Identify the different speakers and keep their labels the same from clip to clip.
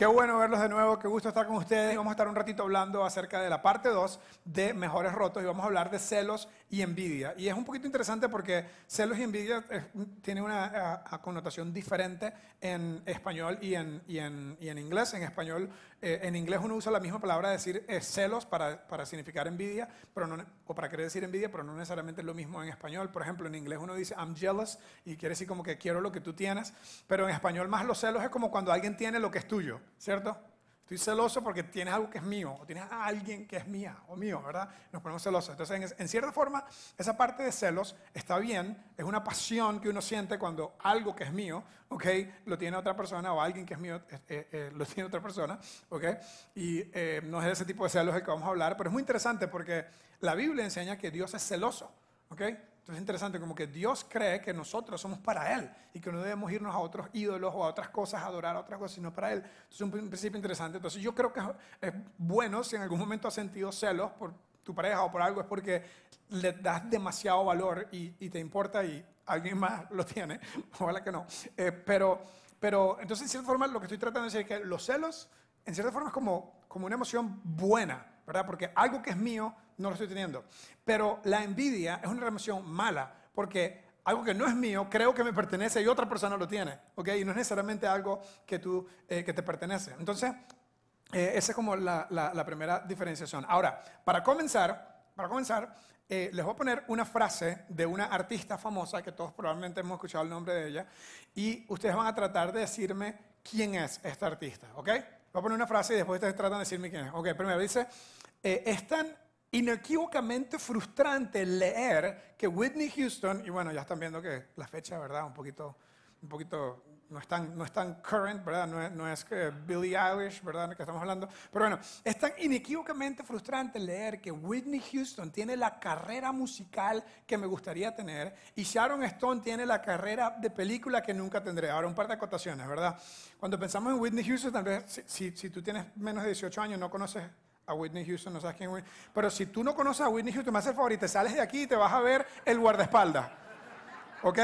Speaker 1: Qué bueno verlos de nuevo, qué gusto estar con ustedes. Vamos a estar un ratito hablando acerca de la parte 2 de Mejores Rotos y vamos a hablar de celos y envidia. Y es un poquito interesante porque celos y envidia eh, tienen una eh, connotación diferente en español y en, y en, y en inglés. En español, eh, en inglés uno usa la misma palabra decir celos para, para, significar envidia, pero no, o para querer decir envidia, pero no necesariamente es lo mismo en español. Por ejemplo, en inglés uno dice I'm jealous y quiere decir como que quiero lo que tú tienes, pero en español más los celos es como cuando alguien tiene lo que es tuyo. ¿cierto? Estoy celoso porque tienes algo que es mío, o tienes a alguien que es mía o mío, ¿verdad? Nos ponemos celosos. Entonces, en, cierta forma, esa parte de celos está bien, es una pasión que uno siente cuando algo que es mío, ¿ok? Lo tiene otra persona, o alguien que es mío eh, eh, eh, lo tiene otra persona, ¿ok? Y no es de ese tipo de celos el que vamos a hablar, pero es muy interesante porque la Biblia enseña que Dios es celoso, ¿ok? Entonces es interesante como que Dios cree que nosotros somos para Él y que no debemos irnos a otros ídolos o a otras cosas, a adorar a otras cosas, sino para Él. Entonces es un principio interesante. Entonces yo creo que es bueno si en algún momento has sentido celos por tu pareja o por algo, es porque le das demasiado valor y, te importa y alguien más lo tiene, ojalá que no. Eh, pero, pero entonces en cierta forma lo que estoy tratando de decir es que los celos en cierta forma es como, como una emoción buena, ¿verdad? Porque algo que es mío no lo estoy teniendo. Pero la envidia es una emoción mala, porque algo que no es mío, creo que me pertenece y otra persona lo tiene, ¿ok? Y no es necesariamente algo que, tú, eh, que te pertenece. Entonces, eh, esa es como la, la, primera diferenciación. Ahora, para comenzar, para comenzar eh, les voy a poner una frase de una artista famosa que todos probablemente hemos escuchado el nombre de ella y ustedes van a tratar de decirme quién es esta artista, ¿ok? Voy a poner una frase y después ustedes tratan de decirme quién es. Ok, primero dice, es tan inequívocamente frustrante leer que Whitney Houston, y bueno, ya están viendo que la fecha, ¿verdad? Un poquito, un poquito no es tan, no es tan current, ¿verdad? No es, no es que Billie Eilish, ¿verdad? Que estamos hablando. Pero bueno, es tan inequívocamente frustrante leer que Whitney Houston tiene la carrera musical que me gustaría tener y Sharon Stone tiene la carrera de película que nunca tendré. Ahora, un par de acotaciones, ¿verdad? Cuando pensamos en Whitney Houston, tal vez si, si tú tienes menos de 18 años no conoces a Whitney Houston, no sabes quién es Pero si tú no conoces a Whitney Houston, me hace el favor y te sales de aquí y te vas a ver el guardaespaldas. ¿Ok?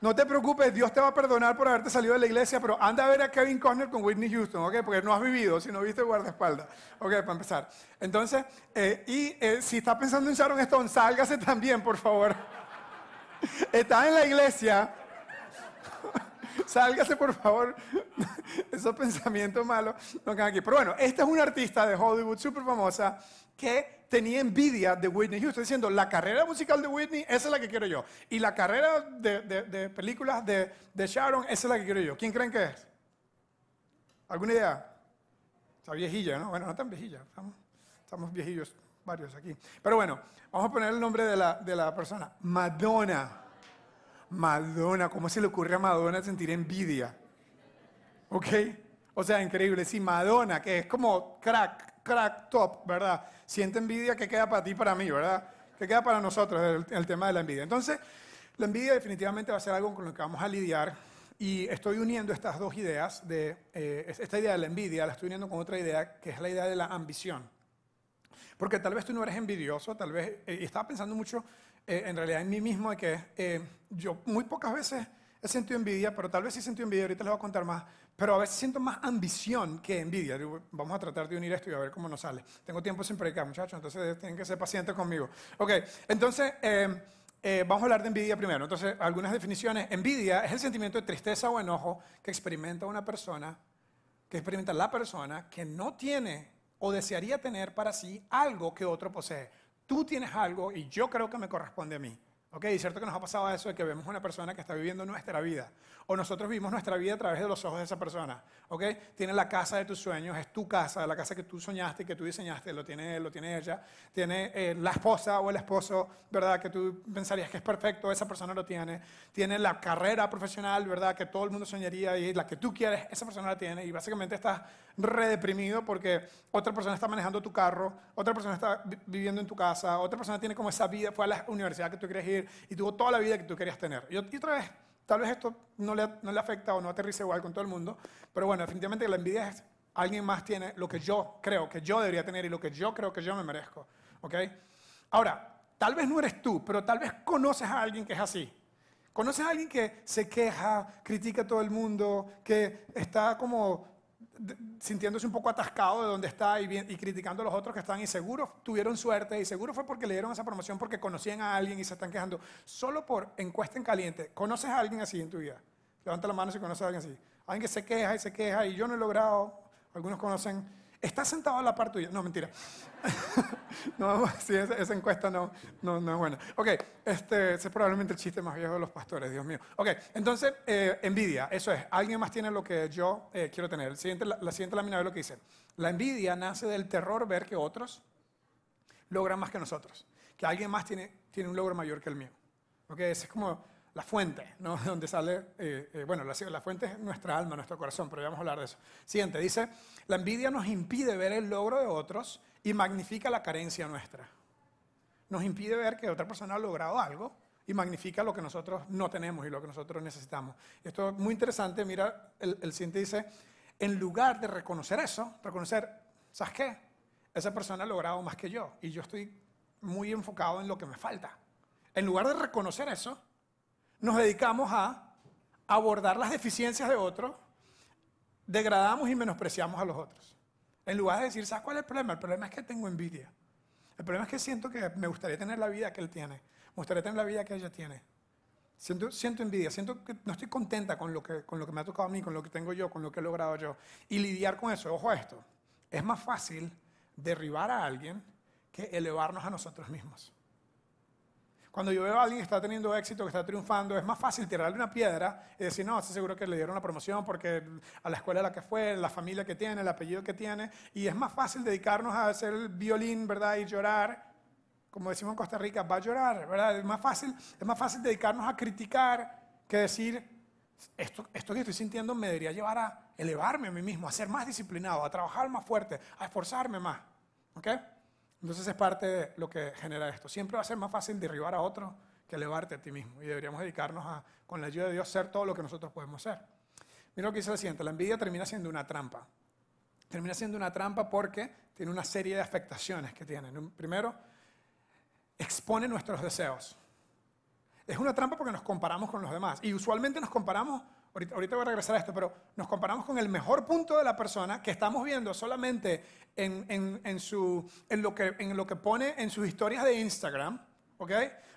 Speaker 1: No te preocupes, Dios te va a perdonar por haberte salido de la iglesia, pero anda a ver a Kevin Conner con Whitney Houston, ¿ok? Porque no has vivido, si no viste guardaespaldas. ¿Ok? Para empezar. Entonces, eh, y eh, si estás pensando en Sharon Stone, sálgase también, por favor. Estás en la iglesia, Sálgase, por favor. Esos pensamientos malos no quedan aquí. Pero bueno, esta es una artista de Hollywood súper famosa que tenía envidia de Whitney Houston, diciendo, la carrera musical de Whitney, esa es la que quiero yo. Y la carrera de, películas de, Sharon, esa es la que quiero yo. ¿Quién creen que es? ¿Alguna idea? Está viejilla, ¿no? Bueno, no tan viejilla. Estamos, estamos viejillos varios aquí. Pero bueno, vamos a poner el nombre de la, de la persona. Madonna. Madonna, ¿cómo se le ocurre a Madonna sentir envidia? ¿Ok? O sea, increíble. Sí, Madonna, que es como crack, crack top, ¿verdad? Siente envidia que queda para ti y para mí, ¿verdad? Que queda para nosotros el, tema de la envidia. Entonces, la envidia definitivamente va a ser algo con lo que vamos a lidiar. Y estoy uniendo estas dos ideas, de, eh, esta idea de la envidia, la estoy uniendo con otra idea, que es la idea de la ambición. Porque tal vez tú no eres envidioso, tal vez, eh, estaba pensando mucho eh, en realidad en mí mismo de que eh, yo muy pocas veces he sentido envidia, pero tal vez sí he sentido envidia, ahorita les voy a contar más, pero a veces siento más ambición que envidia. Vamos a tratar de unir esto y a ver cómo nos sale. Tengo tiempo sin predicar, muchachos, entonces tienen que ser pacientes conmigo. Ok, entonces eh, vamos a hablar de envidia primero. Entonces, algunas definiciones. Envidia es el sentimiento de tristeza o enojo que experimenta una persona, que experimenta la persona que no tiene o desearía tener para sí algo que otro posee tú tienes algo y yo creo que me corresponde a mí. ¿Ok? Y cierto que nos ha pasado eso de que vemos una persona que está viviendo nuestra vida. O nosotros vivimos nuestra vida a través de los ojos de esa persona. ¿Ok? Tiene la casa de tus sueños, es tu casa, la casa que tú soñaste y que tú diseñaste, lo tiene él, lo tiene ella. Tiene eh, la esposa o el esposo, ¿verdad? Que tú pensarías que es perfecto, esa persona lo tiene. Tiene la carrera profesional, ¿verdad? Que todo el mundo soñaría y la que tú quieres, esa persona la tiene. Y básicamente estás redeprimido porque otra persona está manejando tu carro, otra persona está viviendo en tu casa, otra persona tiene como esa vida, fue a la universidad que tú quieres ir y tuvo toda la vida que tú querías tener. Y, otra vez, tal vez esto no le, no le afecta o no aterriza igual con todo el mundo, pero bueno, definitivamente la envidia es alguien más tiene lo que yo creo que yo debería tener y lo que yo creo que yo me merezco. ¿Ok? Ahora, tal vez no eres tú, pero tal vez conoces a alguien que es así. ¿Conoces a alguien que se queja, critica a todo el mundo, que está como sintiéndose un poco atascado de donde está y, y, criticando a los otros que están y seguro tuvieron suerte y seguro fue porque le dieron esa promoción porque conocían a alguien y se están quejando. Solo por encuesta en caliente, ¿conoces a alguien así en tu vida? Levanta la mano si conoces a alguien así. Alguien que se queja y se queja y yo no he logrado, algunos conocen ¿Está sentado a la par tuya? No, mentira. no, sí, esa, encuesta no, no, no, es buena. Ok, este, es probablemente el chiste más viejo de los pastores, Dios mío. Ok, entonces, eh, envidia, eso es. Alguien más tiene lo que yo eh, quiero tener. El siguiente, la, siguiente lámina ve lo que dice. La envidia nace del terror ver que otros logran más que nosotros. Que alguien más tiene, tiene un logro mayor que el mío. Ok, ese es como la fuente, ¿no? Donde sale, eh, eh, bueno, la, fuente es nuestra alma, nuestro corazón, pero ya vamos a hablar de eso. Siguiente, dice, la envidia nos impide ver el logro de otros y magnifica la carencia nuestra. Nos impide ver que otra persona ha logrado algo y magnifica lo que nosotros no tenemos y lo que nosotros necesitamos. Esto es muy interesante, mira, el, el siguiente dice, en lugar de reconocer eso, reconocer, ¿sabes qué? Esa persona ha logrado más que yo y yo estoy muy enfocado en lo que me falta. En lugar de reconocer eso, nos dedicamos a abordar las deficiencias de otros, degradamos y menospreciamos a los otros. En lugar de decir, ¿sabes cuál es el problema? El problema es que tengo envidia. El problema es que siento que me gustaría tener la vida que él tiene. Me gustaría tener la vida que ella tiene. Siento, siento envidia, siento que no estoy contenta con lo, que, con lo que me ha tocado a mí, con lo que tengo yo, con lo que he logrado yo. Y lidiar con eso, ojo a esto, es más fácil derribar a alguien que elevarnos a nosotros mismos. Cuando yo veo a alguien que está teniendo éxito, que está triunfando, es más fácil tirarle una piedra y decir, no, estoy seguro que le dieron la promoción porque a la escuela a la que fue, la familia que tiene, el apellido que tiene. Y es más fácil dedicarnos a hacer el violín, ¿verdad? Y llorar. Como decimos en Costa Rica, va a llorar, ¿verdad? Es más fácil, es más fácil dedicarnos a criticar que decir, esto, esto que estoy sintiendo me debería llevar a elevarme a mí mismo, a ser más disciplinado, a trabajar más fuerte, a esforzarme más. ¿Ok? Entonces es parte de lo que genera esto. Siempre va a ser más fácil derribar a otro que elevarte a ti mismo. Y deberíamos dedicarnos a, con la ayuda de Dios, ser todo lo que nosotros podemos ser. Mira lo que dice el siguiente. La envidia termina siendo una trampa. Termina siendo una trampa porque tiene una serie de afectaciones que tiene. Primero, expone nuestros deseos. Es una trampa porque nos comparamos con los demás. Y usualmente nos comparamos ahorita, voy a regresar a esto, pero nos comparamos con el mejor punto de la persona que estamos viendo solamente en, su, en, lo, que, en lo que pone en sus historias de Instagram, ¿ok?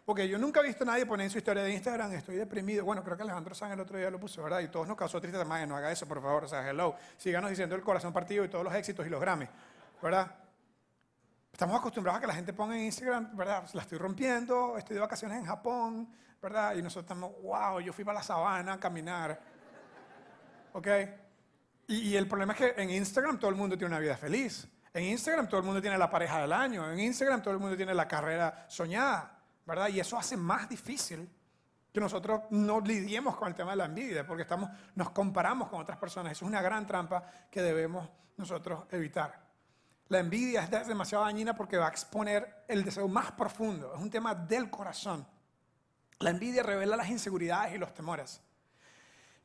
Speaker 1: Porque yo nunca he visto a nadie poner en su historia de Instagram, estoy deprimido. Bueno, creo que Alejandro San el otro día lo puso, ¿verdad? Y todos nos causó tristeza. Más, no haga eso, por favor. O sea, hello. Síganos diciendo el corazón partido y todos los éxitos y los Grammy, ¿verdad? Estamos acostumbrados a que la gente ponga en Instagram, ¿verdad? La estoy rompiendo, estoy de vacaciones en Japón, ¿verdad? Y nosotros estamos, wow, yo fui para la sabana a caminar. ¿Ok? Y, el problema es que en Instagram todo el mundo tiene una vida feliz. En Instagram todo el mundo tiene la pareja del año. En Instagram todo el mundo tiene la carrera soñada. ¿Verdad? Y eso hace más difícil que nosotros no lidiemos con el tema de la envidia, porque estamos, nos comparamos con otras personas. Eso es una gran trampa que debemos nosotros evitar. La envidia es demasiado dañina porque va a exponer el deseo más profundo. Es un tema del corazón. La envidia revela las inseguridades y los temores.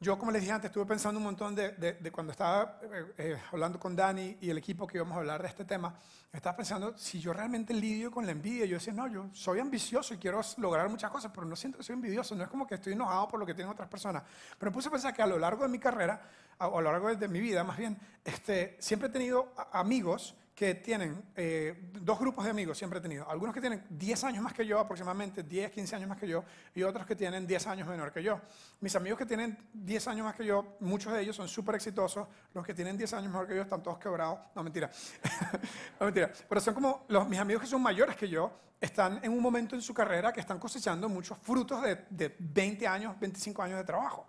Speaker 1: Yo, como les dije antes, estuve pensando un montón de, cuando estaba eh, eh, hablando con Dani y el equipo que íbamos a hablar de este tema, estaba pensando si yo realmente lidio con la envidia. Yo decía, no, yo soy ambicioso y quiero lograr muchas cosas, pero no siento que soy envidioso. No es como que estoy enojado por lo que tienen otras personas. Pero me puse a pensar que a lo largo de mi carrera, o a lo largo de mi vida más bien, este, siempre he tenido amigos que tienen eh, dos grupos de amigos, siempre he tenido. Algunos que tienen 10 años más que yo, aproximadamente 10, 15 años más que yo, y otros que tienen 10 años menor que yo. Mis amigos que tienen 10 años más que yo, muchos de ellos son súper exitosos. Los que tienen 10 años mejor que yo están todos quebrados. No, mentira. no, mentira. Pero son como los, mis amigos que son mayores que yo, están en un momento en su carrera que están cosechando muchos frutos de, de 20 años, 25 años de trabajo.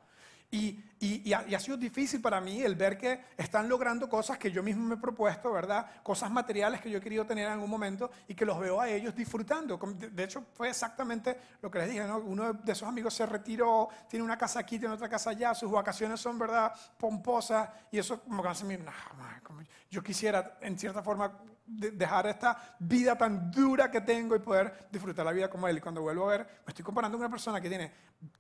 Speaker 1: Y, y, ha, sido difícil para mí el ver que están logrando cosas que yo mismo me he propuesto, ¿verdad? Cosas materiales que yo he querido tener en algún momento y que los veo a ellos disfrutando. De hecho, fue exactamente lo que les dije, ¿no? Uno de esos amigos se retiró, tiene una casa aquí, tiene otra casa allá, sus vacaciones son, ¿verdad? Pomposas y eso como que hace mí, como yo quisiera, en cierta forma, dejar esta vida tan dura que tengo y poder disfrutar la vida como él. Y cuando vuelvo a ver, me estoy comparando con una persona que tiene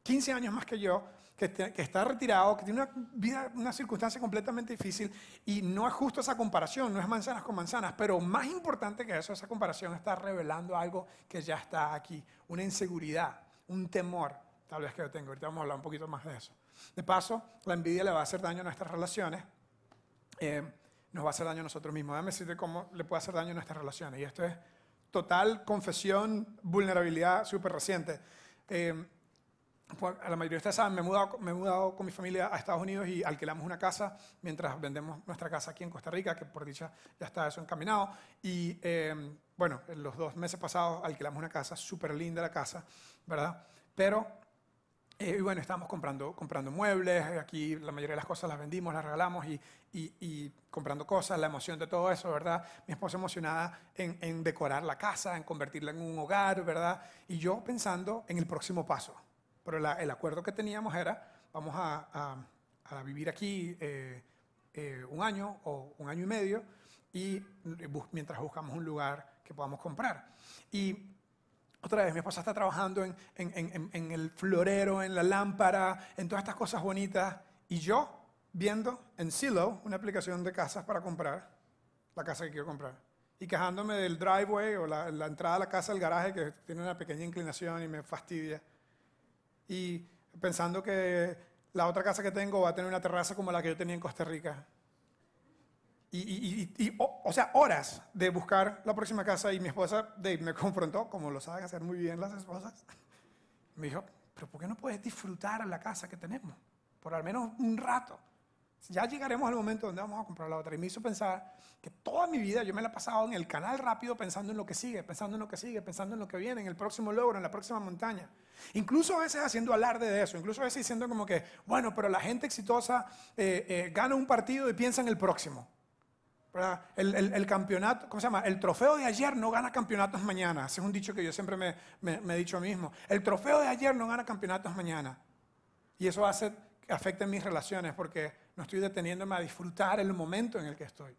Speaker 1: 15 años más que yo, que, está retirado, que tiene una vida, una circunstancia completamente difícil y no es justo esa comparación, no es manzanas con manzanas, pero más importante que eso, esa comparación está revelando algo que ya está aquí, una inseguridad, un temor, tal vez que yo tengo. Ahorita vamos a hablar un poquito más de eso. De paso, la envidia le va a hacer daño a nuestras relaciones. Eh, nos va a hacer daño a nosotros mismos. Déjame decirte cómo le puede hacer daño a nuestras relaciones. Y esto es total confesión, vulnerabilidad súper reciente. Eh, pues, a la mayoría de ustedes saben, me he, mudado, me he mudado con mi familia a Estados Unidos y alquilamos una casa mientras vendemos nuestra casa aquí en Costa Rica, que por dicha ya está eso encaminado. Y eh, bueno, en los dos meses pasados alquilamos una casa, súper linda la casa, ¿verdad? Pero eh, y bueno, estábamos comprando, comprando muebles, aquí la mayoría de las cosas las vendimos, las regalamos y, y, comprando cosas, la emoción de todo eso, ¿verdad? Mi esposa emocionada en, en, decorar la casa, en convertirla en un hogar, ¿verdad? Y yo pensando en el próximo paso. Pero el acuerdo que teníamos era, vamos a, a, vivir aquí eh, eh, un año o un año y medio y mientras buscamos un lugar que podamos comprar. Y otra vez, mi esposa está trabajando en, el florero, en la lámpara, en todas estas cosas bonitas. Y yo viendo en Zillow, una aplicación de casas para comprar, la casa que quiero comprar. Y quejándome del driveway o la, la entrada a la casa, el garaje, que tiene una pequeña inclinación y me fastidia. Y pensando que la otra casa que tengo va a tener una terraza como la que yo tenía en Costa Rica. Y, o, sea, horas de buscar la próxima casa y mi esposa Dave me confrontó, como lo saben hacer muy bien las esposas. Me dijo, pero ¿por qué no puedes disfrutar la casa que tenemos? Por al menos un rato. Ya llegaremos al momento donde vamos a comprar la otra. Y me hizo pensar que toda mi vida yo me la he pasado en el canal rápido pensando en lo que sigue, pensando en lo que sigue, pensando en lo que viene, en el próximo logro, en la próxima montaña. Incluso a veces haciendo alarde de eso, incluso a veces diciendo como que, bueno, pero la gente exitosa eh, eh, gana un partido y piensa en el próximo. El, campeonato, ¿cómo se llama? El trofeo de ayer no gana campeonatos mañana. Ese es un dicho que yo siempre me, me, he dicho mismo. El trofeo de ayer no gana campeonatos mañana. Y eso hace, afecta mis relaciones porque no estoy deteniéndome a disfrutar el momento en el que estoy.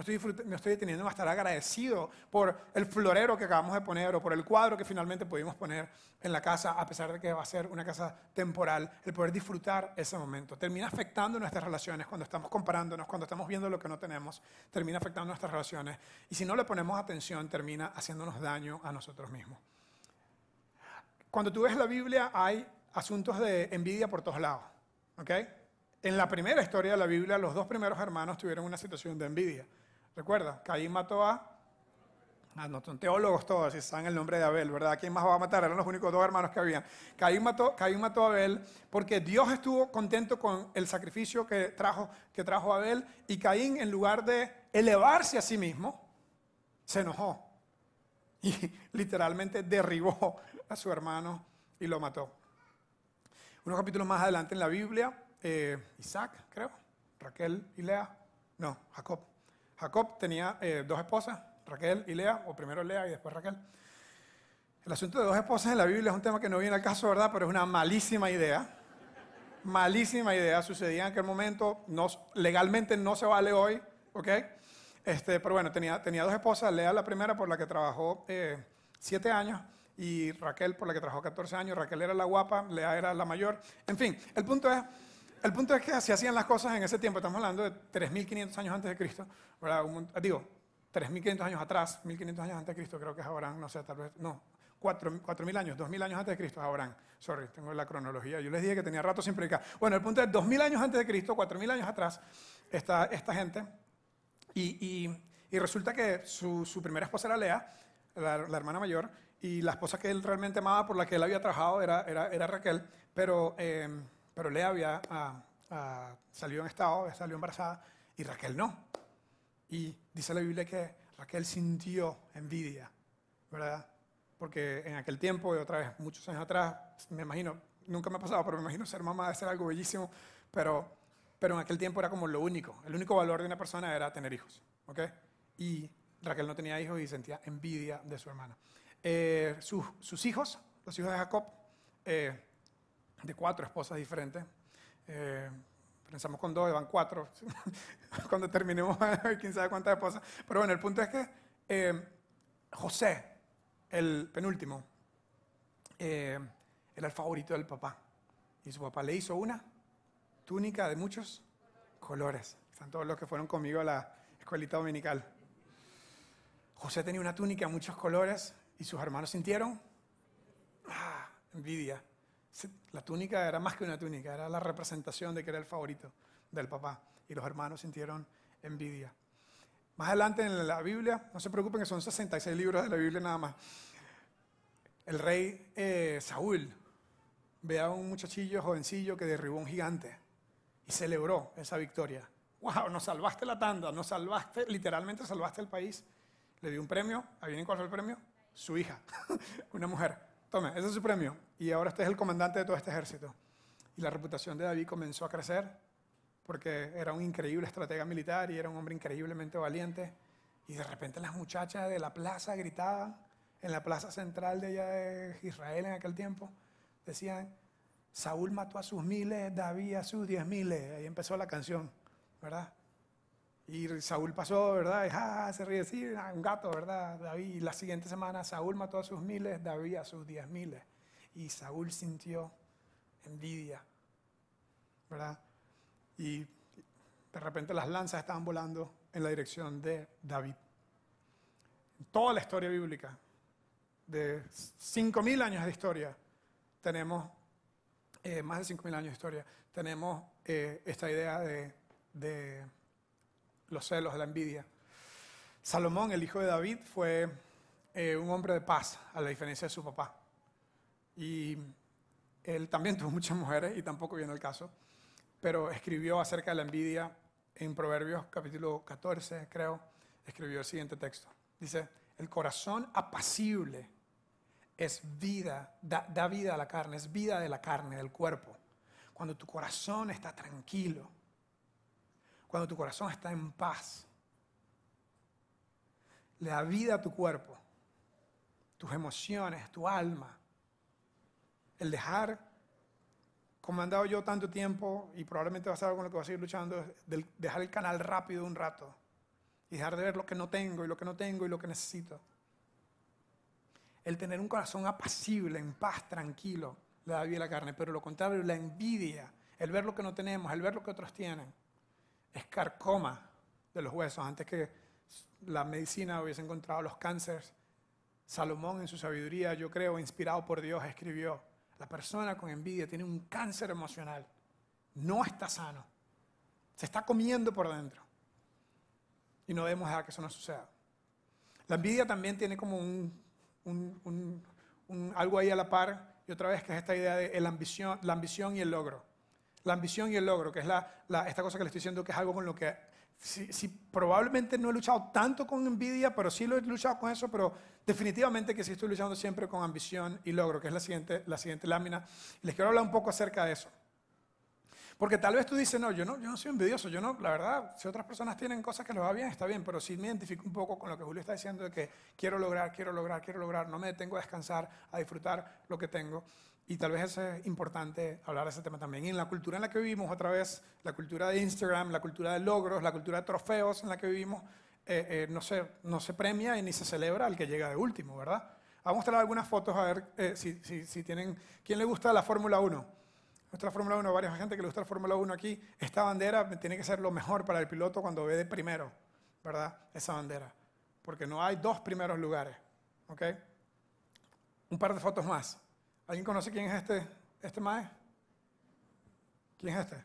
Speaker 1: No estoy, estoy deteniendo a estar agradecido por el florero que acabamos de poner o por el cuadro que finalmente pudimos poner en la casa, a pesar de que va a ser una casa temporal, el poder disfrutar ese momento. Termina afectando nuestras relaciones cuando estamos comparándonos, cuando estamos viendo lo que no tenemos, termina afectando nuestras relaciones. Y si no le ponemos atención, termina haciéndonos daño a nosotros mismos. Cuando tú ves la Biblia, hay asuntos de envidia por todos lados. En la primera historia de la Biblia, los dos primeros hermanos tuvieron una situación de envidia. Recuerda, Caín mató a... Ah, no, son teólogos todos, saben el nombre de Abel, ¿verdad? ¿Quién más va a matar? Eran los únicos dos hermanos que había. Caín mató, mató a Abel porque Dios estuvo contento con el sacrificio que trajo, que trajo Abel y Caín, en lugar de elevarse a sí mismo, se enojó y literalmente derribó a su hermano y lo mató. Unos capítulos más adelante en la Biblia, eh, Isaac, creo, Raquel y Lea, no, Jacob. Jacob tenía eh, dos esposas, Raquel y Lea, o primero Lea y después Raquel. El asunto de dos esposas en la Biblia es un tema que no viene al caso, ¿verdad? Pero es una malísima idea. Malísima idea. Sucedía en aquel momento, no, legalmente no se vale hoy, ¿ok? Este, pero bueno, tenía, tenía dos esposas, Lea la primera por la que trabajó eh, siete años y Raquel por la que trabajó 14 años. Raquel era la guapa, Lea era la mayor. En fin, el punto es el punto es que así hacían las cosas en ese tiempo. Estamos hablando de 3.500 años antes de Cristo. ¿verdad? digo, 3.500 años atrás, 1.500 años antes de Cristo, creo que es Abraham, no sé, tal vez, no, 4.000 años, 2.000 años antes de Cristo Abraham. Sorry, tengo la cronología. Yo les dije que tenía rato sin predicar. Bueno, el punto es 2.000 años antes de Cristo, 4.000 años atrás, está esta gente. Y, Y resulta que su, su primera esposa era Lea, la, la hermana mayor, y la esposa que él realmente amaba, por la que él había trabajado, era, era, era Raquel, pero, eh, pero Lea había ah, ah, salido en estado, salió embarazada, y Raquel no. Y dice la Biblia que Raquel sintió envidia, ¿verdad? Porque en aquel tiempo, y otra vez, muchos años atrás, me imagino, nunca me ha pasado, pero me imagino ser mamá de ser algo bellísimo, pero, pero en aquel tiempo era como lo único, el único valor de una persona era tener hijos, ¿ok? Y Raquel no tenía hijos y sentía envidia de su hermana. Eh, sus, sus hijos, los hijos de Jacob, eh, de cuatro esposas diferentes, eh, Pensamos con dos, van cuatro. Cuando terminemos, quién sabe cuántas esposas. Pero bueno, el punto es que eh, José, el penúltimo, eh, era el favorito del papá. Y su papá le hizo una túnica de muchos colores. Están todos los que fueron conmigo a la escuelita dominical. José tenía una túnica de muchos colores y sus hermanos sintieron ah, envidia. La túnica era más que una túnica, era la representación de que era el favorito del papá. Y los hermanos sintieron envidia. Más adelante en la Biblia, no se preocupen que son 66 libros de la Biblia nada más. El rey eh, Saúl ve a un muchachillo jovencillo que derribó un gigante y celebró esa victoria. ¡Wow! Nos salvaste la tanda, nos salvaste, literalmente salvaste el país. Le dio un premio. ¿Adivinen cuál fue el premio? Su hija, una mujer. Tome, ese es su premio. Y ahora este es el comandante de todo este ejército. Y la reputación de David comenzó a crecer porque era un increíble estratega militar y era un hombre increíblemente valiente. Y de repente las muchachas de la plaza gritaban, en la plaza central de allá de Israel en aquel tiempo, decían, Saúl mató a sus miles, David a sus diez miles. Ahí empezó la canción, ¿verdad? Y Saúl pasó, ¿verdad? Y ah, se ríe, sí, un gato, ¿verdad? David. Y la siguiente semana Saúl mató a sus miles, David a sus diez miles. Y Saúl sintió envidia, ¿verdad? Y de repente las lanzas estaban volando en la dirección de David. Toda la historia bíblica, de 5.000 años de historia, tenemos, eh, más de 5.000 años de historia, tenemos eh, esta idea de, de los celos, la envidia. Salomón, el hijo de David, fue eh, un hombre de paz, a la diferencia de su papá. Y él también tuvo muchas mujeres y tampoco viene el caso, pero escribió acerca de la envidia en Proverbios capítulo 14, creo, escribió el siguiente texto. Dice, el corazón apacible es vida, da, da vida a la carne, es vida de la carne, del cuerpo. Cuando tu corazón está tranquilo, cuando tu corazón está en paz. Le da vida a tu cuerpo, tus emociones, tu alma. El dejar, como he andado yo tanto tiempo, y probablemente va a ser algo con lo que voy a seguir luchando, dejar el canal rápido un rato y dejar de ver lo que no tengo y lo que no tengo y lo que necesito. El tener un corazón apacible, en paz, tranquilo, le da vida a la carne, pero lo contrario, la envidia, el ver lo que no tenemos, el ver lo que otros tienen es carcoma de los huesos. Antes que la medicina hubiese encontrado los cánceres, Salomón en su sabiduría, yo creo, inspirado por Dios, escribió, la persona con envidia tiene un cáncer emocional, no está sano, se está comiendo por dentro. Y no debemos dejar que eso no suceda. La envidia también tiene como un, algo ahí a la par, y otra vez que es esta idea de la ambición, la ambición y el logro. La ambición y el logro, que es la, esta cosa que le estoy diciendo que es algo con lo que si, probablemente no he luchado tanto con envidia, pero sí lo he luchado con eso, pero definitivamente que sí estoy luchando siempre con ambición y logro, que es la siguiente, la siguiente lámina. Les quiero hablar un poco acerca de eso. Porque tal vez tú dices, no, yo no, yo no soy envidioso, yo no, la verdad, si otras personas tienen cosas que les va bien, está bien, pero sí me identifico un poco con lo que Julio está diciendo de que quiero lograr, quiero lograr, quiero lograr, no me detengo a descansar, a disfrutar lo que tengo. Y tal vez es importante hablar de ese tema también. Y en la cultura en la que vivimos, otra vez, la cultura de Instagram, la cultura de logros, la cultura de trofeos en la que vivimos, eh, eh, no, se, no se premia y ni se celebra al que llega de último, ¿verdad? Vamos a mostrar algunas fotos a ver eh, si, si, si tienen... ¿Quién le gusta la Fórmula 1? Nuestra Fórmula 1, varias gente que le gusta la Fórmula 1 aquí, esta bandera tiene que ser lo mejor para el piloto cuando ve de primero, ¿verdad? Esa bandera. Porque no hay dos primeros lugares, ¿ok? Un par de fotos más. ¿Alguien conoce quién es este, este mae? ¿Quién es este?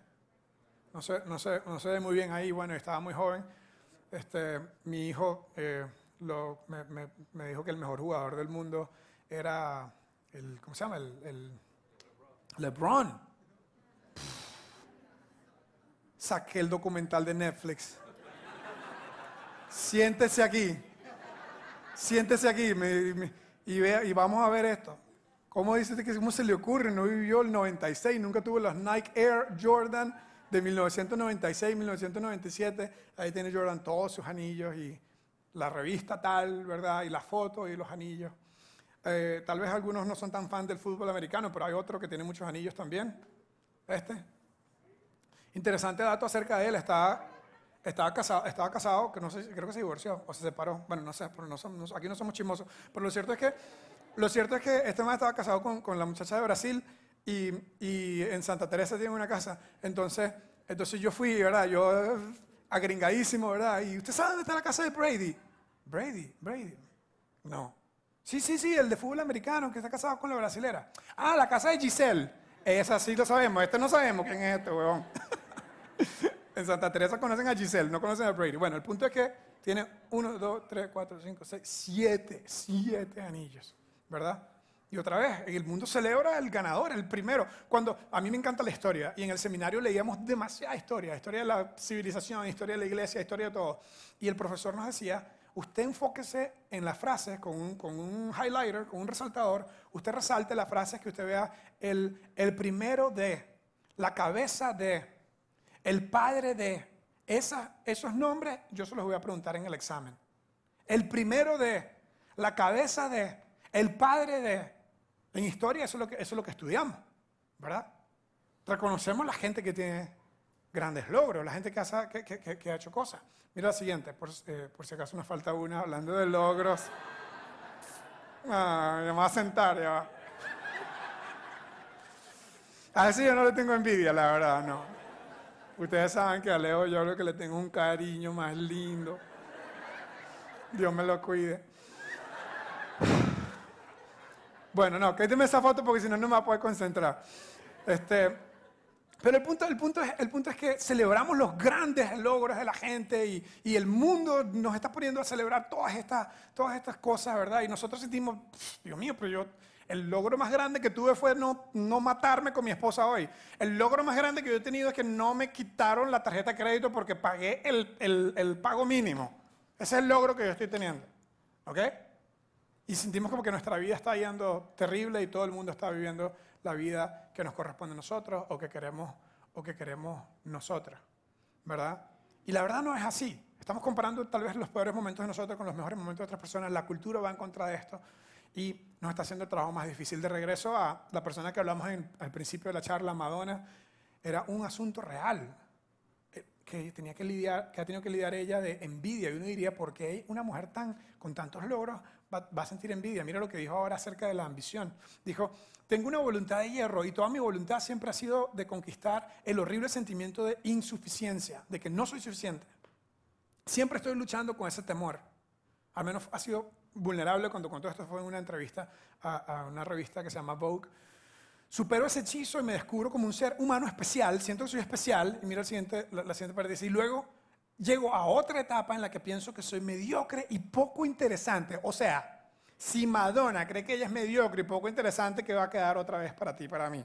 Speaker 1: No sé, no sé, no sé muy bien ahí, bueno, estaba muy joven. este, mi hijo eh, me, dijo que el mejor jugador del mundo era el, ¿cómo se llama? El, LeBron. Saqué el documental de Netflix. Siéntese aquí. Siéntese aquí y, vea, y vamos a ver esto. ¿Cómo dice que cómo se le ocurre? No vivió el 96, nunca tuvo los Nike Air Jordan de 1996, 1997. Ahí tiene Jordan todos sus anillos y la revista tal, ¿verdad? Y las fotos y los anillos. Eh, tal vez algunos no son tan fan del fútbol americano, pero hay otro que tiene muchos anillos también. Este. Interesante dato acerca de él. Estaba, estaba, casado, estaba casado, que no sé, creo que se divorció o se separó. Bueno, no sé, pero no somos- aquí no somos chismosos. Pero lo cierto es que, lo cierto es que este man estaba casado con, con la muchacha de Brasil y, y en Santa Teresa tiene una casa. Entonces, entonces yo fui, ¿verdad? Yo eh, agringadísimo, ¿verdad? Y usted sabe dónde está la casa de Brady. Brady, Brady. No. Sí, sí, sí, el de fútbol americano que está casado con la brasilera. Ah, la casa de Giselle. Esa sí lo sabemos. Este no sabemos quién es este, huevón. en Santa Teresa conocen a Giselle, no conocen a Brady. Bueno, el punto es que tiene uno, dos, tres, cuatro, cinco, seis, siete, siete anillos, ¿verdad? Y otra vez, el mundo celebra el ganador, el primero. Cuando a mí me encanta la historia y en el seminario leíamos demasiada historia, historia de la civilización, historia de la iglesia, historia de todo. Y el profesor nos decía, usted enfóquese en las frases con un, con un highlighter, con un resaltador, usted resalte las frases que usted vea el, el primero de, la cabeza de, el padre de, esa- esos nombres yo se los voy a preguntar en el examen. El primero de, la cabeza de, el padre de. En historia eso es lo que, estudiamos, ¿verdad? Reconocemos la gente que tiene grandes logros, la gente que, ha hecho cosas. Mira la siguiente, por, eh, por si acaso nos falta una, hablando de logros. Ah, me va a sentar, ya. A ese yo no le tengo envidia, la verdad, no. Ustedes saben que a Leo yo creo que le tengo un cariño más lindo. Dios me lo cuide. Bueno, no, quíteme esa foto porque si no, no me va a poder concentrar. Este, pero el punto, el, punto es, el punto es que celebramos los grandes logros de la gente y, y el mundo nos está poniendo a celebrar todas estas, todas estas cosas, ¿verdad? Y nosotros sentimos, "Pff, Dios mío, pero yo, el logro más grande que tuve fue no, no matarme con mi esposa hoy. El logro más grande que yo he tenido es que no me quitaron la tarjeta de crédito porque pagué el, el- el pago mínimo. Ese es el logro que yo estoy teniendo. ¿Ok? Y sentimos como que nuestra vida está yendo terrible y todo el mundo está viviendo la vida que nos corresponde a nosotros o que queremos, o que queremos nosotras. ¿Verdad? Y la verdad no es así. Estamos comparando tal vez los peores momentos de nosotros con los mejores momentos de otras personas. La cultura va en contra de esto y nos está haciendo el trabajo más difícil. De regreso a la persona que hablamos en- al principio de la charla, Madonna, era un asunto real eh, que tenía que lidiar, que ha tenido que lidiar ella de envidia. Y uno diría, ¿por qué una mujer tan con tantos logros va, a sentir envidia? Mira lo que dijo ahora acerca de la ambición. Dijo, tengo una voluntad de hierro y toda mi voluntad siempre ha sido de conquistar el horrible sentimiento de insuficiencia, de que no soy suficiente. Siempre estoy luchando con ese temor. Al menos ha sido vulnerable cuando contó esto fue en una entrevista a, a una revista que se llama Vogue. Supero ese hechizo y me descubro como un ser humano especial, siento que soy especial, y mira el siguiente, la, la siguiente parte, dice, y luego llego a otra etapa en la que pienso que soy mediocre y poco interesante. O sea, si Madonna cree que ella es mediocre y poco interesante, ¿qué va a quedar otra vez para ti, para mí?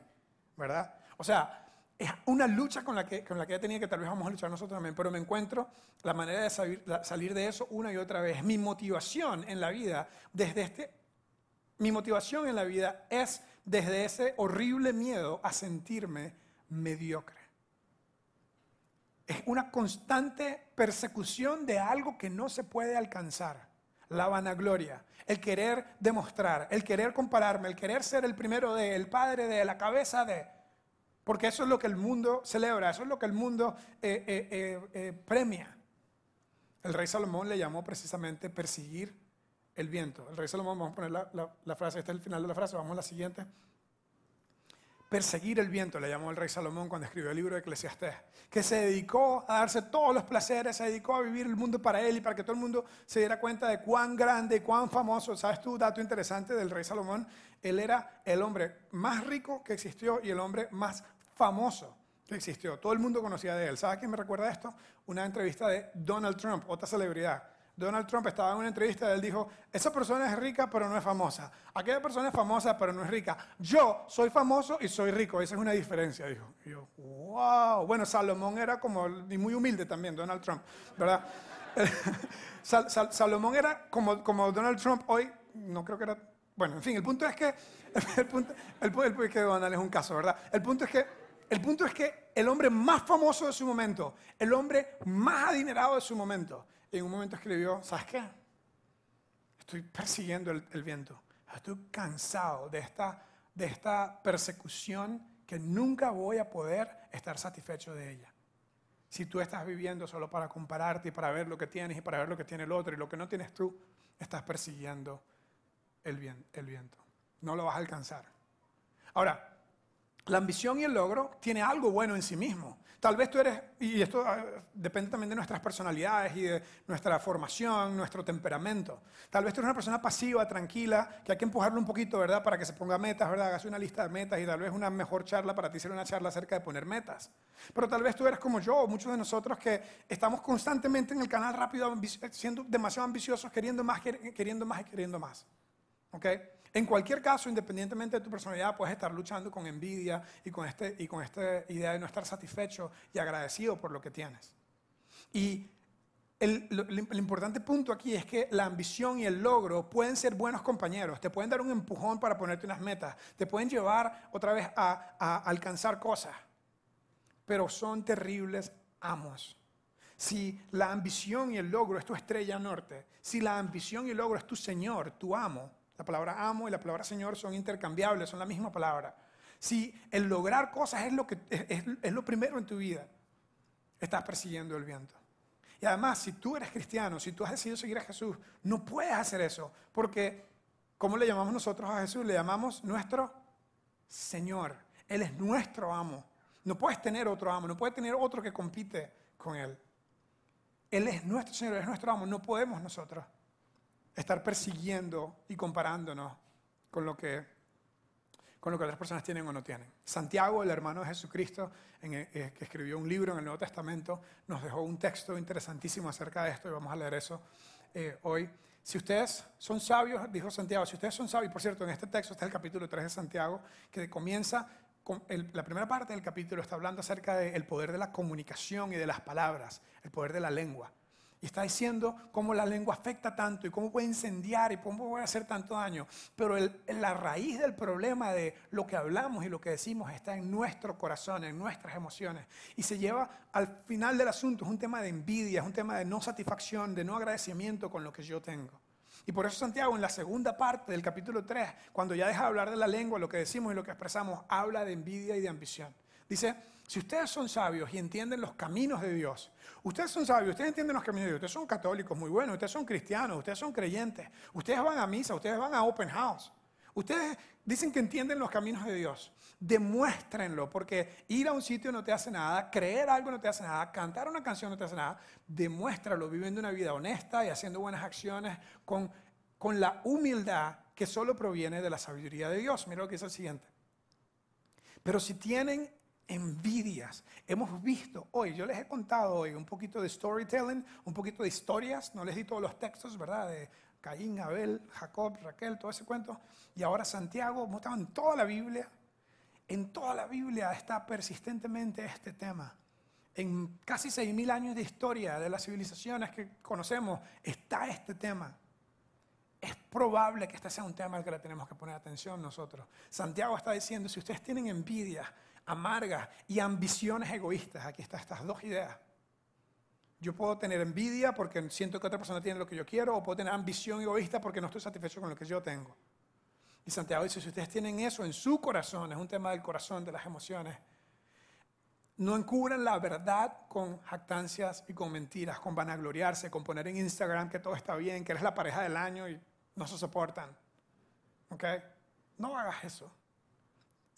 Speaker 1: ¿Verdad? O sea, es una lucha con la que, con la que ella tenía que tal vez vamos a luchar nosotros también, pero me encuentro la manera de salir, salir de eso una y otra vez. Mi motivación en la vida, desde este mi motivación en la vida es desde ese horrible miedo a sentirme mediocre. Es una constante persecución de algo que no se puede alcanzar. La vanagloria, el querer demostrar, el querer compararme, el querer ser el primero de, el padre de, la cabeza de. Porque eso es lo que el mundo celebra, eso es lo que el mundo eh, eh, eh, premia. El rey Salomón le llamó precisamente perseguir el viento. El rey Salomón, vamos a poner la, la- la frase, este es el final de la frase, vamos a la siguiente. Perseguir el viento, le llamó el rey Salomón cuando escribió el libro de Eclesiastés, que se dedicó a darse todos los placeres, se dedicó a vivir el mundo para él y para que todo el mundo se diera cuenta de cuán grande y cuán famoso. ¿Sabes tú, dato interesante del rey Salomón? Él era el hombre más rico que existió y el hombre más famoso existió. Todo el mundo conocía de él. ¿Sabe quién me recuerda esto? Una entrevista de Donald Trump, otra celebridad. Donald Trump estaba en una entrevista y él dijo, esa persona es rica pero no es famosa. Aquella persona es famosa pero no es rica. Yo soy famoso y soy rico. Esa es una diferencia, dijo. Y yo, wow. Bueno, Salomón era como, y muy humilde también, Donald Trump, ¿verdad? Salomón era como, como Donald Trump hoy, no creo que era, bueno, en fin, el punto es que, el punto, el, el, que Donald es un caso, ¿verdad? El punto es que el punto es que el hombre más famoso de su momento, el hombre más adinerado de su momento, en un momento escribió, ¿sabes qué? Estoy persiguiendo el, viento. Estoy cansado de esta, de esta persecución que nunca voy a poder estar satisfecho de ella. Si tú estás viviendo solo para compararte y para ver lo que tienes y para ver lo que tiene el otro y lo que no tienes tú, estás persiguiendo el, el viento. No lo vas a alcanzar. Ahora, la ambición y el logro tiene algo bueno en sí mismo. Tal vez tú eres, y esto ah, depende también de nuestras personalidades y de nuestra formación, nuestro temperamento. Tal vez tú eres una persona pasiva, tranquila, que hay que empujarlo un poquito, ¿verdad? Para que se ponga metas, ¿verdad? Hagas una lista de metas y tal vez una mejor charla para ti ser una charla acerca de poner metas. Pero tal vez tú eres como yo, o muchos de nosotros que estamos constantemente en el canal rápido, siendo demasiado ambiciosos, queriendo más, queriendo más y queriendo más. ¿Ok? En cualquier caso, independientemente de tu personalidad, puedes estar luchando con envidia y con, este, esta idea de no estar satisfecho y agradecido por lo que tienes. Y el, el, importante punto aquí es que la ambición y el logro pueden ser buenos compañeros, te pueden dar un empujón para ponerte unas metas, te pueden llevar otra vez a, a alcanzar cosas, pero son terribles amos. Si la ambición y el logro es tu estrella norte, si la ambición y el logro es tu Señor, tu amo, la palabra amo y la palabra Señor son intercambiables, son la misma palabra. Si el lograr cosas es lo, que, es, lo primero en tu vida, estás persiguiendo el viento. Y además, si tú eres cristiano, si tú has decidido seguir a Jesús, no puedes hacer eso. Porque, ¿cómo le llamamos nosotros a Jesús? Le llamamos nuestro Señor. Él es nuestro amo. No puedes tener otro amo, no puedes tener otro que compite con Él. Él es nuestro Señor, Él es nuestro amo. No podemos nosotros estar persiguiendo y comparándonos con lo que, con lo que otras personas tienen o no tienen. Santiago, el hermano de Jesucristo, eh, que escribió un libro en el Nuevo Testamento, nos dejó un texto interesantísimo acerca de esto y vamos a leer eso eh, hoy. Si ustedes son sabios, dijo Santiago, si ustedes son sabios, por cierto, en este texto está el capítulo 3 de Santiago, que comienza la primera parte del capítulo está hablando acerca del poder de la comunicación y de las palabras, el poder de la lengua. Y está diciendo cómo la lengua afecta tanto y cómo puede incendiar y cómo puede hacer tanto daño. Pero la raíz del problema de lo que hablamos y lo que decimos está en nuestro corazón, en nuestras emociones. Y se lleva al final del asunto. Es un tema de envidia, es un tema de no satisfacción, de no agradecimiento con lo que yo tengo. Y por eso Santiago en la segunda parte del capítulo 3, cuando ya deja de hablar de la lengua, lo que decimos y lo que expresamos, habla de envidia y de ambición. Dice, si ustedes son sabios y entienden los caminos de Dios, ustedes son sabios, ustedes entienden los caminos de Dios, ustedes son católicos muy buenos, ustedes son cristianos, ustedes son creyentes, ustedes van a misa, ustedes van a open house, ustedes dicen que entienden los caminos de Dios, demuéstrenlo, porque ir a un sitio no te hace nada, creer algo no te hace nada, cantar una canción no te hace nada, demuéstralo viviendo una vida honesta y haciendo buenas acciones con, con la humildad que solo proviene de la sabiduría de Dios. Mira lo que dice el siguiente. Pero si tienen envidias. Hemos visto hoy, yo les he contado hoy un poquito de storytelling, un poquito de historias, no les di todos los textos, ¿verdad? De Caín, Abel, Jacob, Raquel, todo ese cuento. Y ahora Santiago, mostrado en toda la Biblia. En toda la Biblia está persistentemente este tema. En casi 6.000 años de historia de las civilizaciones que conocemos está este tema. Es probable que este sea un tema al que le tenemos que poner atención nosotros. Santiago está diciendo, si ustedes tienen envidia, amargas y ambiciones egoístas. Aquí están estas dos ideas. Yo puedo tener envidia porque siento que otra persona tiene lo que yo quiero, o puedo tener ambición egoísta porque no estoy satisfecho con lo que yo tengo. Y Santiago dice, si ustedes tienen eso en su corazón, es un tema del corazón, de las emociones, no encubran la verdad con jactancias y con mentiras, con vanagloriarse, con poner en Instagram que todo está bien, que eres la pareja del año y no se soportan. ¿Ok? No hagas eso.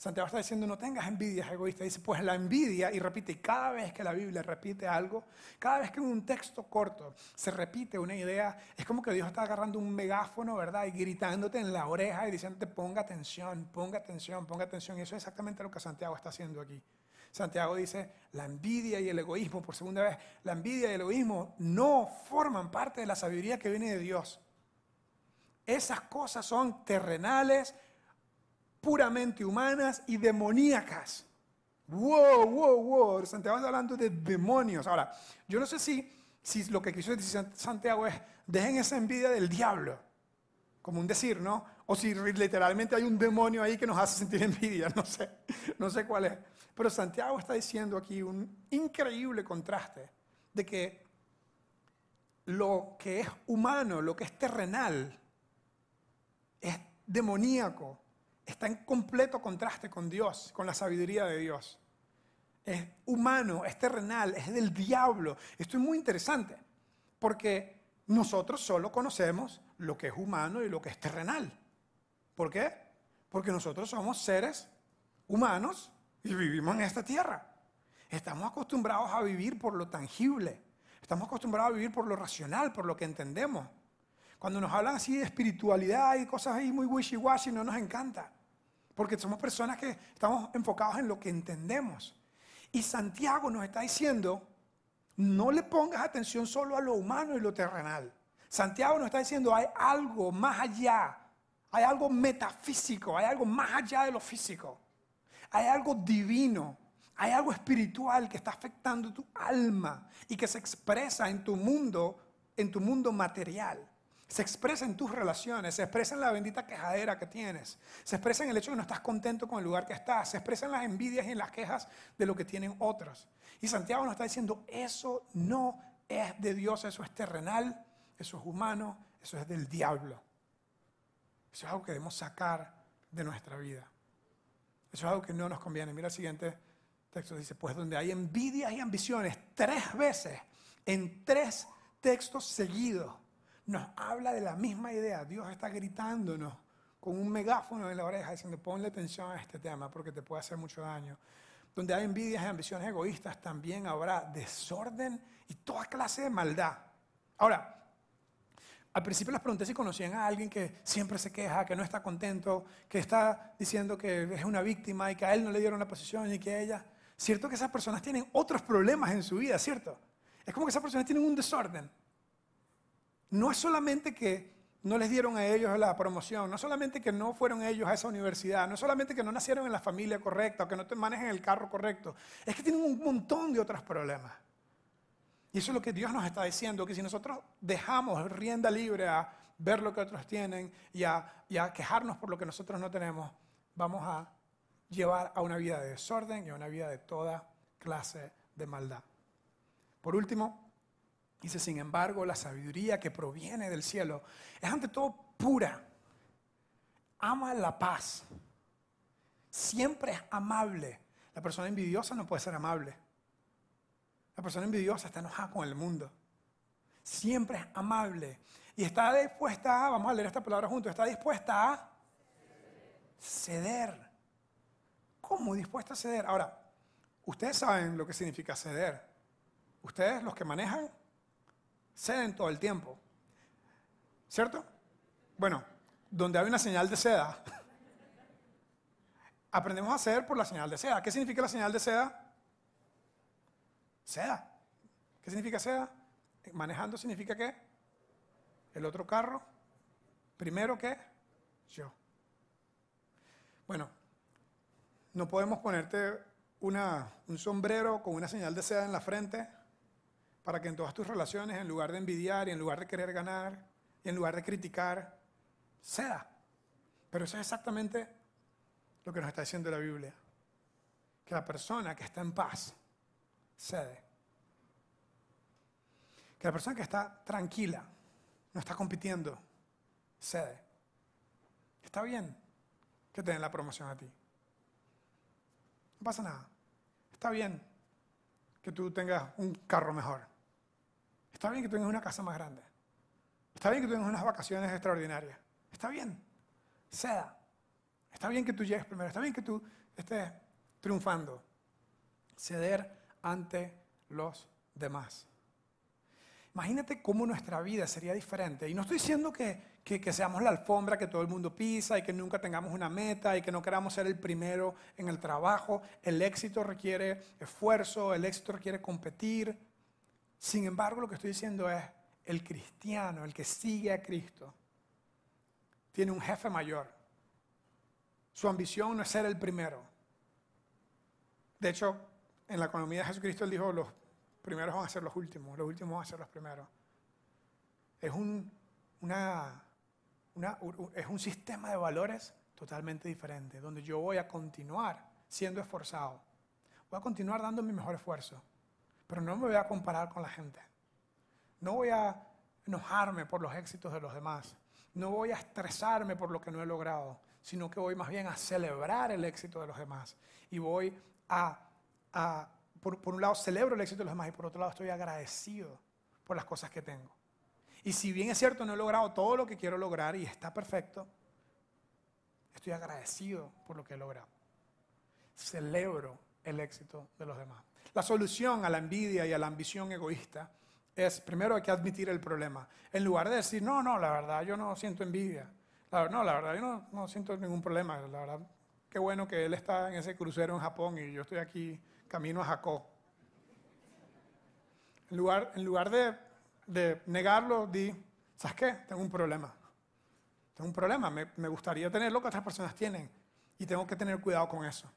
Speaker 1: Santiago está diciendo, no tengas envidias egoístas. Dice, pues la envidia, y repite, cada vez que la Biblia repite algo, cada vez que en un texto corto se repite una idea, es como que Dios está agarrando un megáfono, ¿verdad? Y gritándote en la oreja y diciéndote, ponga atención, ponga atención, ponga atención. Y eso es exactamente lo que Santiago está haciendo aquí. Santiago dice, la envidia y el egoísmo, por segunda vez, la envidia y el egoísmo no forman parte de la sabiduría que viene de Dios. Esas cosas son terrenales, puramente humanas y demoníacas. Wow, wow, wow. Santiago está hablando de demonios. Ahora, yo no sé si, si lo que quiso decir Santiago es, dejen esa envidia del diablo, como un decir, ¿no? O si literalmente hay un demonio ahí que nos hace sentir envidia, no sé, no sé cuál es. Pero Santiago está diciendo aquí un increíble contraste de que lo que es humano, lo que es terrenal, es demoníaco, está en completo contraste con Dios, con la sabiduría de Dios. Es humano, es terrenal, es del diablo. Esto es muy interesante, porque nosotros solo conocemos lo que es humano y lo que es terrenal. ¿Por qué? Porque nosotros somos seres humanos y vivimos en esta tierra. Estamos acostumbrados a vivir por lo tangible. Estamos acostumbrados a vivir por lo racional, por lo que entendemos. Cuando nos hablan así de espiritualidad y cosas ahí muy wishy-washy, no nos encanta. Porque somos personas que estamos enfocados en lo que entendemos. Y Santiago nos está diciendo, no le pongas atención solo a lo humano y lo terrenal. Santiago nos está diciendo, hay algo más allá, hay algo metafísico, hay algo más allá de lo físico. Hay algo divino, hay algo espiritual que está afectando tu alma y que se expresa en tu mundo, en tu mundo material. Se expresa en tus relaciones, se expresa en la bendita quejadera que tienes, se expresa en el hecho de que no estás contento con el lugar que estás, se expresa en las envidias y en las quejas de lo que tienen otros. Y Santiago nos está diciendo, eso no es de Dios, eso es terrenal, eso es humano, eso es del diablo. Eso es algo que debemos sacar de nuestra vida. Eso es algo que no nos conviene. Mira el siguiente texto. Dice, pues donde hay envidias y ambiciones, tres veces, en tres textos seguidos, nos habla de la misma idea. Dios está gritándonos con un megáfono en la oreja diciendo, ponle atención a este tema porque te puede hacer mucho daño. Donde hay envidias y ambiciones egoístas, también habrá desorden y toda clase de maldad. Ahora, al principio les pregunté si conocían a alguien que siempre se queja, que no está contento, que está diciendo que es una víctima y que a él no le dieron la posición y que a ella. Cierto que esas personas tienen otros problemas en su vida, ¿cierto? Es como que esas personas tienen un desorden. No es solamente que no les dieron a ellos la promoción, no solamente que no fueron ellos a esa universidad, no solamente que no nacieron en la familia correcta o que no te manejen el carro correcto, es que tienen un montón de otros problemas. Y eso es lo que Dios nos está diciendo, que si nosotros dejamos rienda libre a ver lo que otros tienen y a, quejarnos por lo que nosotros no tenemos, vamos a llevar a una vida de desorden y a una vida de toda clase de maldad. Por último, dice, sin embargo, la sabiduría que proviene del cielo es ante todo pura, ama la paz, siempre es amable. La persona envidiosa no puede ser amable. La persona envidiosa está enojada con el mundo. Siempre es amable. Y está dispuesta, vamos a leer esta palabra juntos, está dispuesta a ceder. ¿Cómo dispuesta a ceder? Ahora, ustedes saben lo que significa ceder. Ustedes, los que manejan, ceden todo el tiempo. ¿Cierto? Bueno, donde hay una señal de seda, aprendemos a ceder por la señal de seda. ¿Qué significa la señal de seda? Seda. ¿Qué significa seda? Manejando significa qué? El otro carro. Primero qué? Yo. Bueno, no podemos ponerte un sombrero con una señal de seda en la frente para que en todas tus relaciones, en lugar de envidiar y en lugar de querer ganar y en lugar de criticar, seda. Pero eso es exactamente lo que nos está diciendo la Biblia. Que la persona que está en paz, cede. Que la persona que está tranquila, no está compitiendo, cede. Está bien que te den la promoción a ti. No pasa nada. Está bien que tú tengas un carro mejor. Está bien que tengas una casa más grande. Está bien que tengas unas vacaciones extraordinarias. Está bien. Ceda. Está bien que tú llegues primero. Está bien que tú estés triunfando. Ceder ante los demás. Imagínate cómo nuestra vida sería diferente. Y no estoy diciendo que, que, seamos la alfombra que todo el mundo pisa y que nunca tengamos una meta y que no queramos ser el primero en el trabajo. El éxito requiere esfuerzo, el éxito requiere competir. Sin embargo, lo que estoy diciendo es, el cristiano, el que sigue a Cristo, tiene un jefe mayor. Su ambición no es ser el primero. De hecho, en la economía de Jesucristo él dijo, los primeros van a ser los últimos, los últimos van a ser los primeros. Es un, sistema de valores totalmente diferente, donde yo voy a continuar siendo esforzado. Voy a continuar dando mi mejor esfuerzo, pero no me voy a comparar con la gente. No voy a enojarme por los éxitos de los demás. No voy a estresarme por lo que no he logrado, sino que voy más bien a celebrar el éxito de los demás. Y voy a, a por, un lado celebro el éxito de los demás y por otro lado estoy agradecido por las cosas que tengo. Y si bien es cierto, no he logrado todo lo que quiero lograr y está perfecto, estoy agradecido por lo que he logrado. Celebro el éxito de los demás. La solución a la envidia y a la ambición egoísta es, primero hay que admitir el problema. En lugar de decir, no, no, la verdad, yo no siento envidia. no, la verdad, yo no, no siento ningún problema. La verdad, qué bueno que él está en ese crucero en Japón y yo estoy aquí camino a Jacob. En lugar, en lugar de, negarlo, di, ¿sabes qué? Tengo un problema. Tengo un problema, me gustaría tener lo que otras personas tienen y tengo que tener cuidado con eso.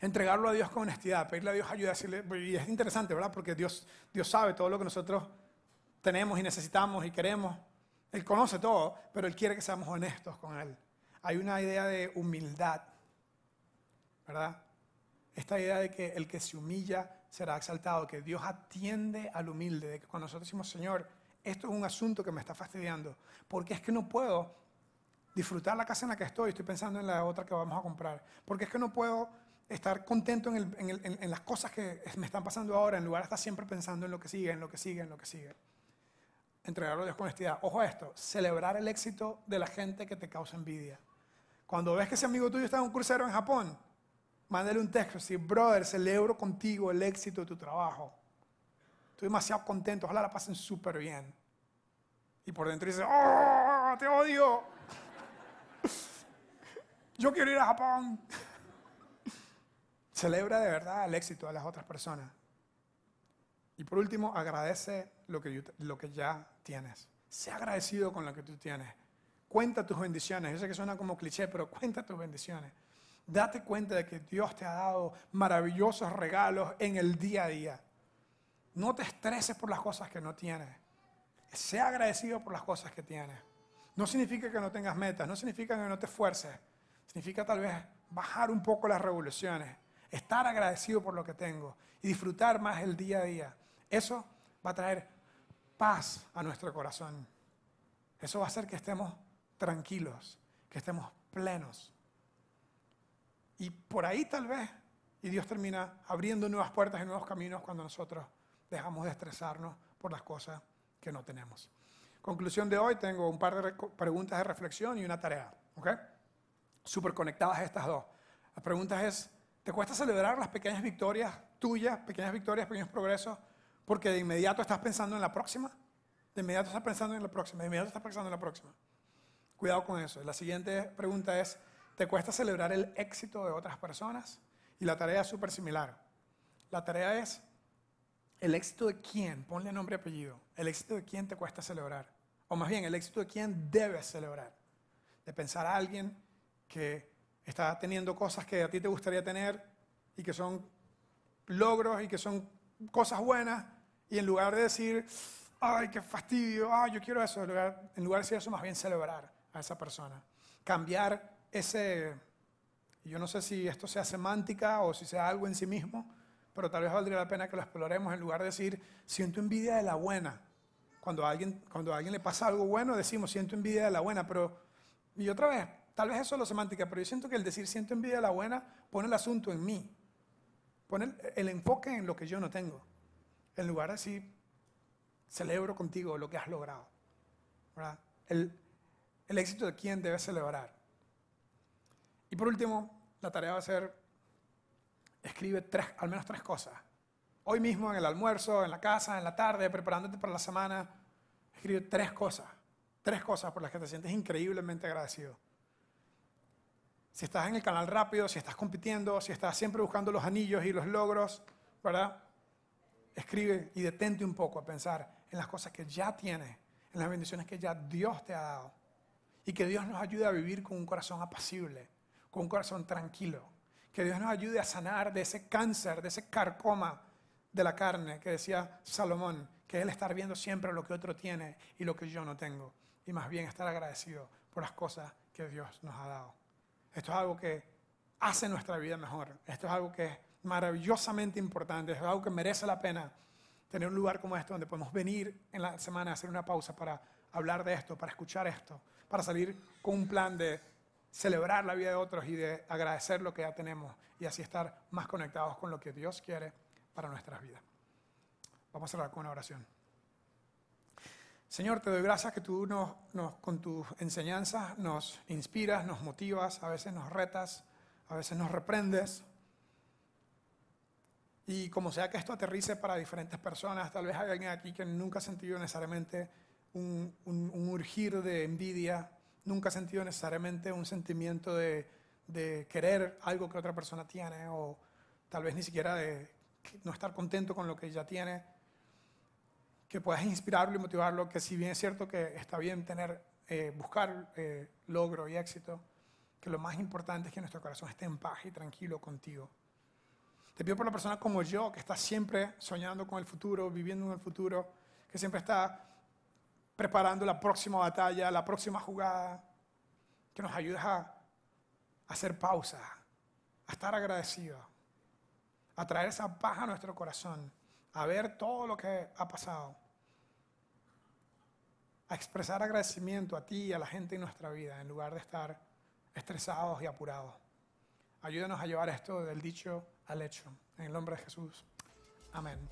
Speaker 1: Entregarlo a Dios con honestidad, pedirle a Dios ayuda, decirle, y es interesante, ¿verdad? Porque Dios, Dios sabe todo lo que nosotros tenemos y necesitamos y queremos. Él conoce todo, pero Él quiere que seamos honestos con Él. Hay una idea de humildad, ¿verdad? esta idea de que el que se humilla será exaltado, que Dios atiende al humilde, de que cuando nosotros decimos, Señor, esto es un asunto que me está fastidiando, porque es que no puedo disfrutar la casa en la que estoy, estoy pensando en la otra que vamos a comprar, porque es que no puedo estar contento en, las cosas que me están pasando ahora, en lugar de estar siempre pensando en lo que sigue, en lo que sigue, en lo que sigue. Entregarlo a Dios con honestidad. Ojo a esto, celebrar el éxito de la gente que te causa envidia. Cuando ves que ese amigo tuyo está en un crucero en Japón, Mándale un texto, así, brother, celebro contigo el éxito de tu trabajo. Estoy demasiado contento, ojalá la pasen súper bien. Y por dentro dice, ¡oh, te odio! Yo quiero ir a Japón. Celebra de verdad el éxito de las otras personas. Y por último, agradece lo que, lo que ya tienes. Sé agradecido con lo que tú tienes. Cuenta tus bendiciones. Yo sé que suena como cliché, pero cuenta tus bendiciones. Date cuenta de que Dios te ha dado maravillosos regalos en el día a día. No te estreses por las cosas que no tienes. Sea agradecido por las cosas que tienes. No significa que no tengas metas, no significa que no te esfuerces. Significa tal vez bajar un poco las revoluciones, estar agradecido por lo que tengo y disfrutar más el día a día. Eso va a traer paz a nuestro corazón. Eso va a hacer que estemos tranquilos, que estemos plenos. Y por ahí tal vez, y Dios termina abriendo nuevas puertas y nuevos caminos cuando nosotros dejamos de estresarnos por las cosas que no tenemos. Conclusión de hoy, tengo un par de preguntas de reflexión y una tarea, ¿ok? Súper conectadas estas dos. La pregunta es, ¿te cuesta celebrar las pequeñas victorias tuyas, pequeñas victorias, pequeños progresos, porque de inmediato estás pensando en la próxima? De inmediato estás pensando en la próxima, de inmediato estás pensando en la próxima. Cuidado con eso. La siguiente pregunta es, te cuesta celebrar el éxito de otras personas y la tarea es súper similar. La tarea es el éxito de quién, ponle nombre y apellido, el éxito de quién te cuesta celebrar. O más bien, el éxito de quién debes celebrar. De pensar a alguien que está teniendo cosas que a ti te gustaría tener y que son logros y que son cosas buenas y en lugar de decir, ay, qué fastidio, ay, yo quiero eso, en lugar, en lugar de decir eso, más bien celebrar a esa persona. Cambiar ese, yo no sé si esto sea semántica o si sea algo en sí mismo, pero tal vez valdría la pena que lo exploremos en lugar de decir, siento envidia de la buena. Cuando alguien, cuando a alguien le pasa algo bueno, decimos, siento envidia de la buena, pero, y otra vez, tal vez eso es lo semántica, pero yo siento que el decir siento envidia de la buena pone el asunto en mí, pone el, enfoque en lo que yo no tengo, en lugar de decir, celebro contigo lo que has logrado. El, el éxito de quién debe celebrar. Y por último, la tarea va a ser, escribe tres, al menos tres cosas hoy mismo en el almuerzo, en la casa, en la tarde, preparándote para la semana, escribe tres cosas. Tres cosas por las que te sientes increíblemente agradecido. Si estás en el canal rápido, si estás compitiendo, si estás siempre buscando los anillos y los logros, ¿verdad? Escribe y detente un poco a pensar en las cosas que ya tienes, en las bendiciones que ya Dios te ha dado. Y que Dios nos ayude a vivir con un corazón apacible, con un corazón tranquilo. Que Dios nos ayude a sanar de ese cáncer, de ese carcoma de la carne que decía Salomón, que él estar viendo siempre lo que otro tiene y lo que yo no tengo. Y más bien estar agradecido por las cosas que Dios nos ha dado. Esto es algo que hace nuestra vida mejor. Esto es algo que es maravillosamente importante. Es algo que merece la pena tener un lugar como este donde podemos venir en la semana a hacer una pausa para hablar de esto, para escuchar esto, para salir con un plan de celebrar la vida de otros y de agradecer lo que ya tenemos y así estar más conectados con lo que Dios quiere para nuestras vidas. Vamos a cerrar con una oración. Señor, te doy gracias que tú nos, con tus enseñanzas nos inspiras, nos motivas, a veces nos retas, a veces nos reprendes. Y como sea que esto aterrice para diferentes personas, tal vez hay alguien aquí que nunca ha sentido necesariamente un, urgir de envidia, nunca ha sentido necesariamente un sentimiento de, de, querer algo que otra persona tiene, o tal vez ni siquiera de no estar contento con lo que ella tiene, que puedas inspirarlo y motivarlo, que si bien es cierto que está bien tener, eh, buscar eh, logro y éxito, que lo más importante es que nuestro corazón esté en paz y tranquilo contigo. Te pido por la persona como yo, que está siempre soñando con el futuro, viviendo en el futuro, que siempre está preparando la próxima batalla, la próxima jugada, que nos ayudes a, hacer pausa, a estar agradecidos, a traer esa paz a nuestro corazón, a ver todo lo que ha pasado, a expresar agradecimiento a ti y a la gente en nuestra vida, en lugar de estar estresados y apurados. Ayúdanos a llevar esto del dicho al hecho. En el nombre de Jesús. Amén.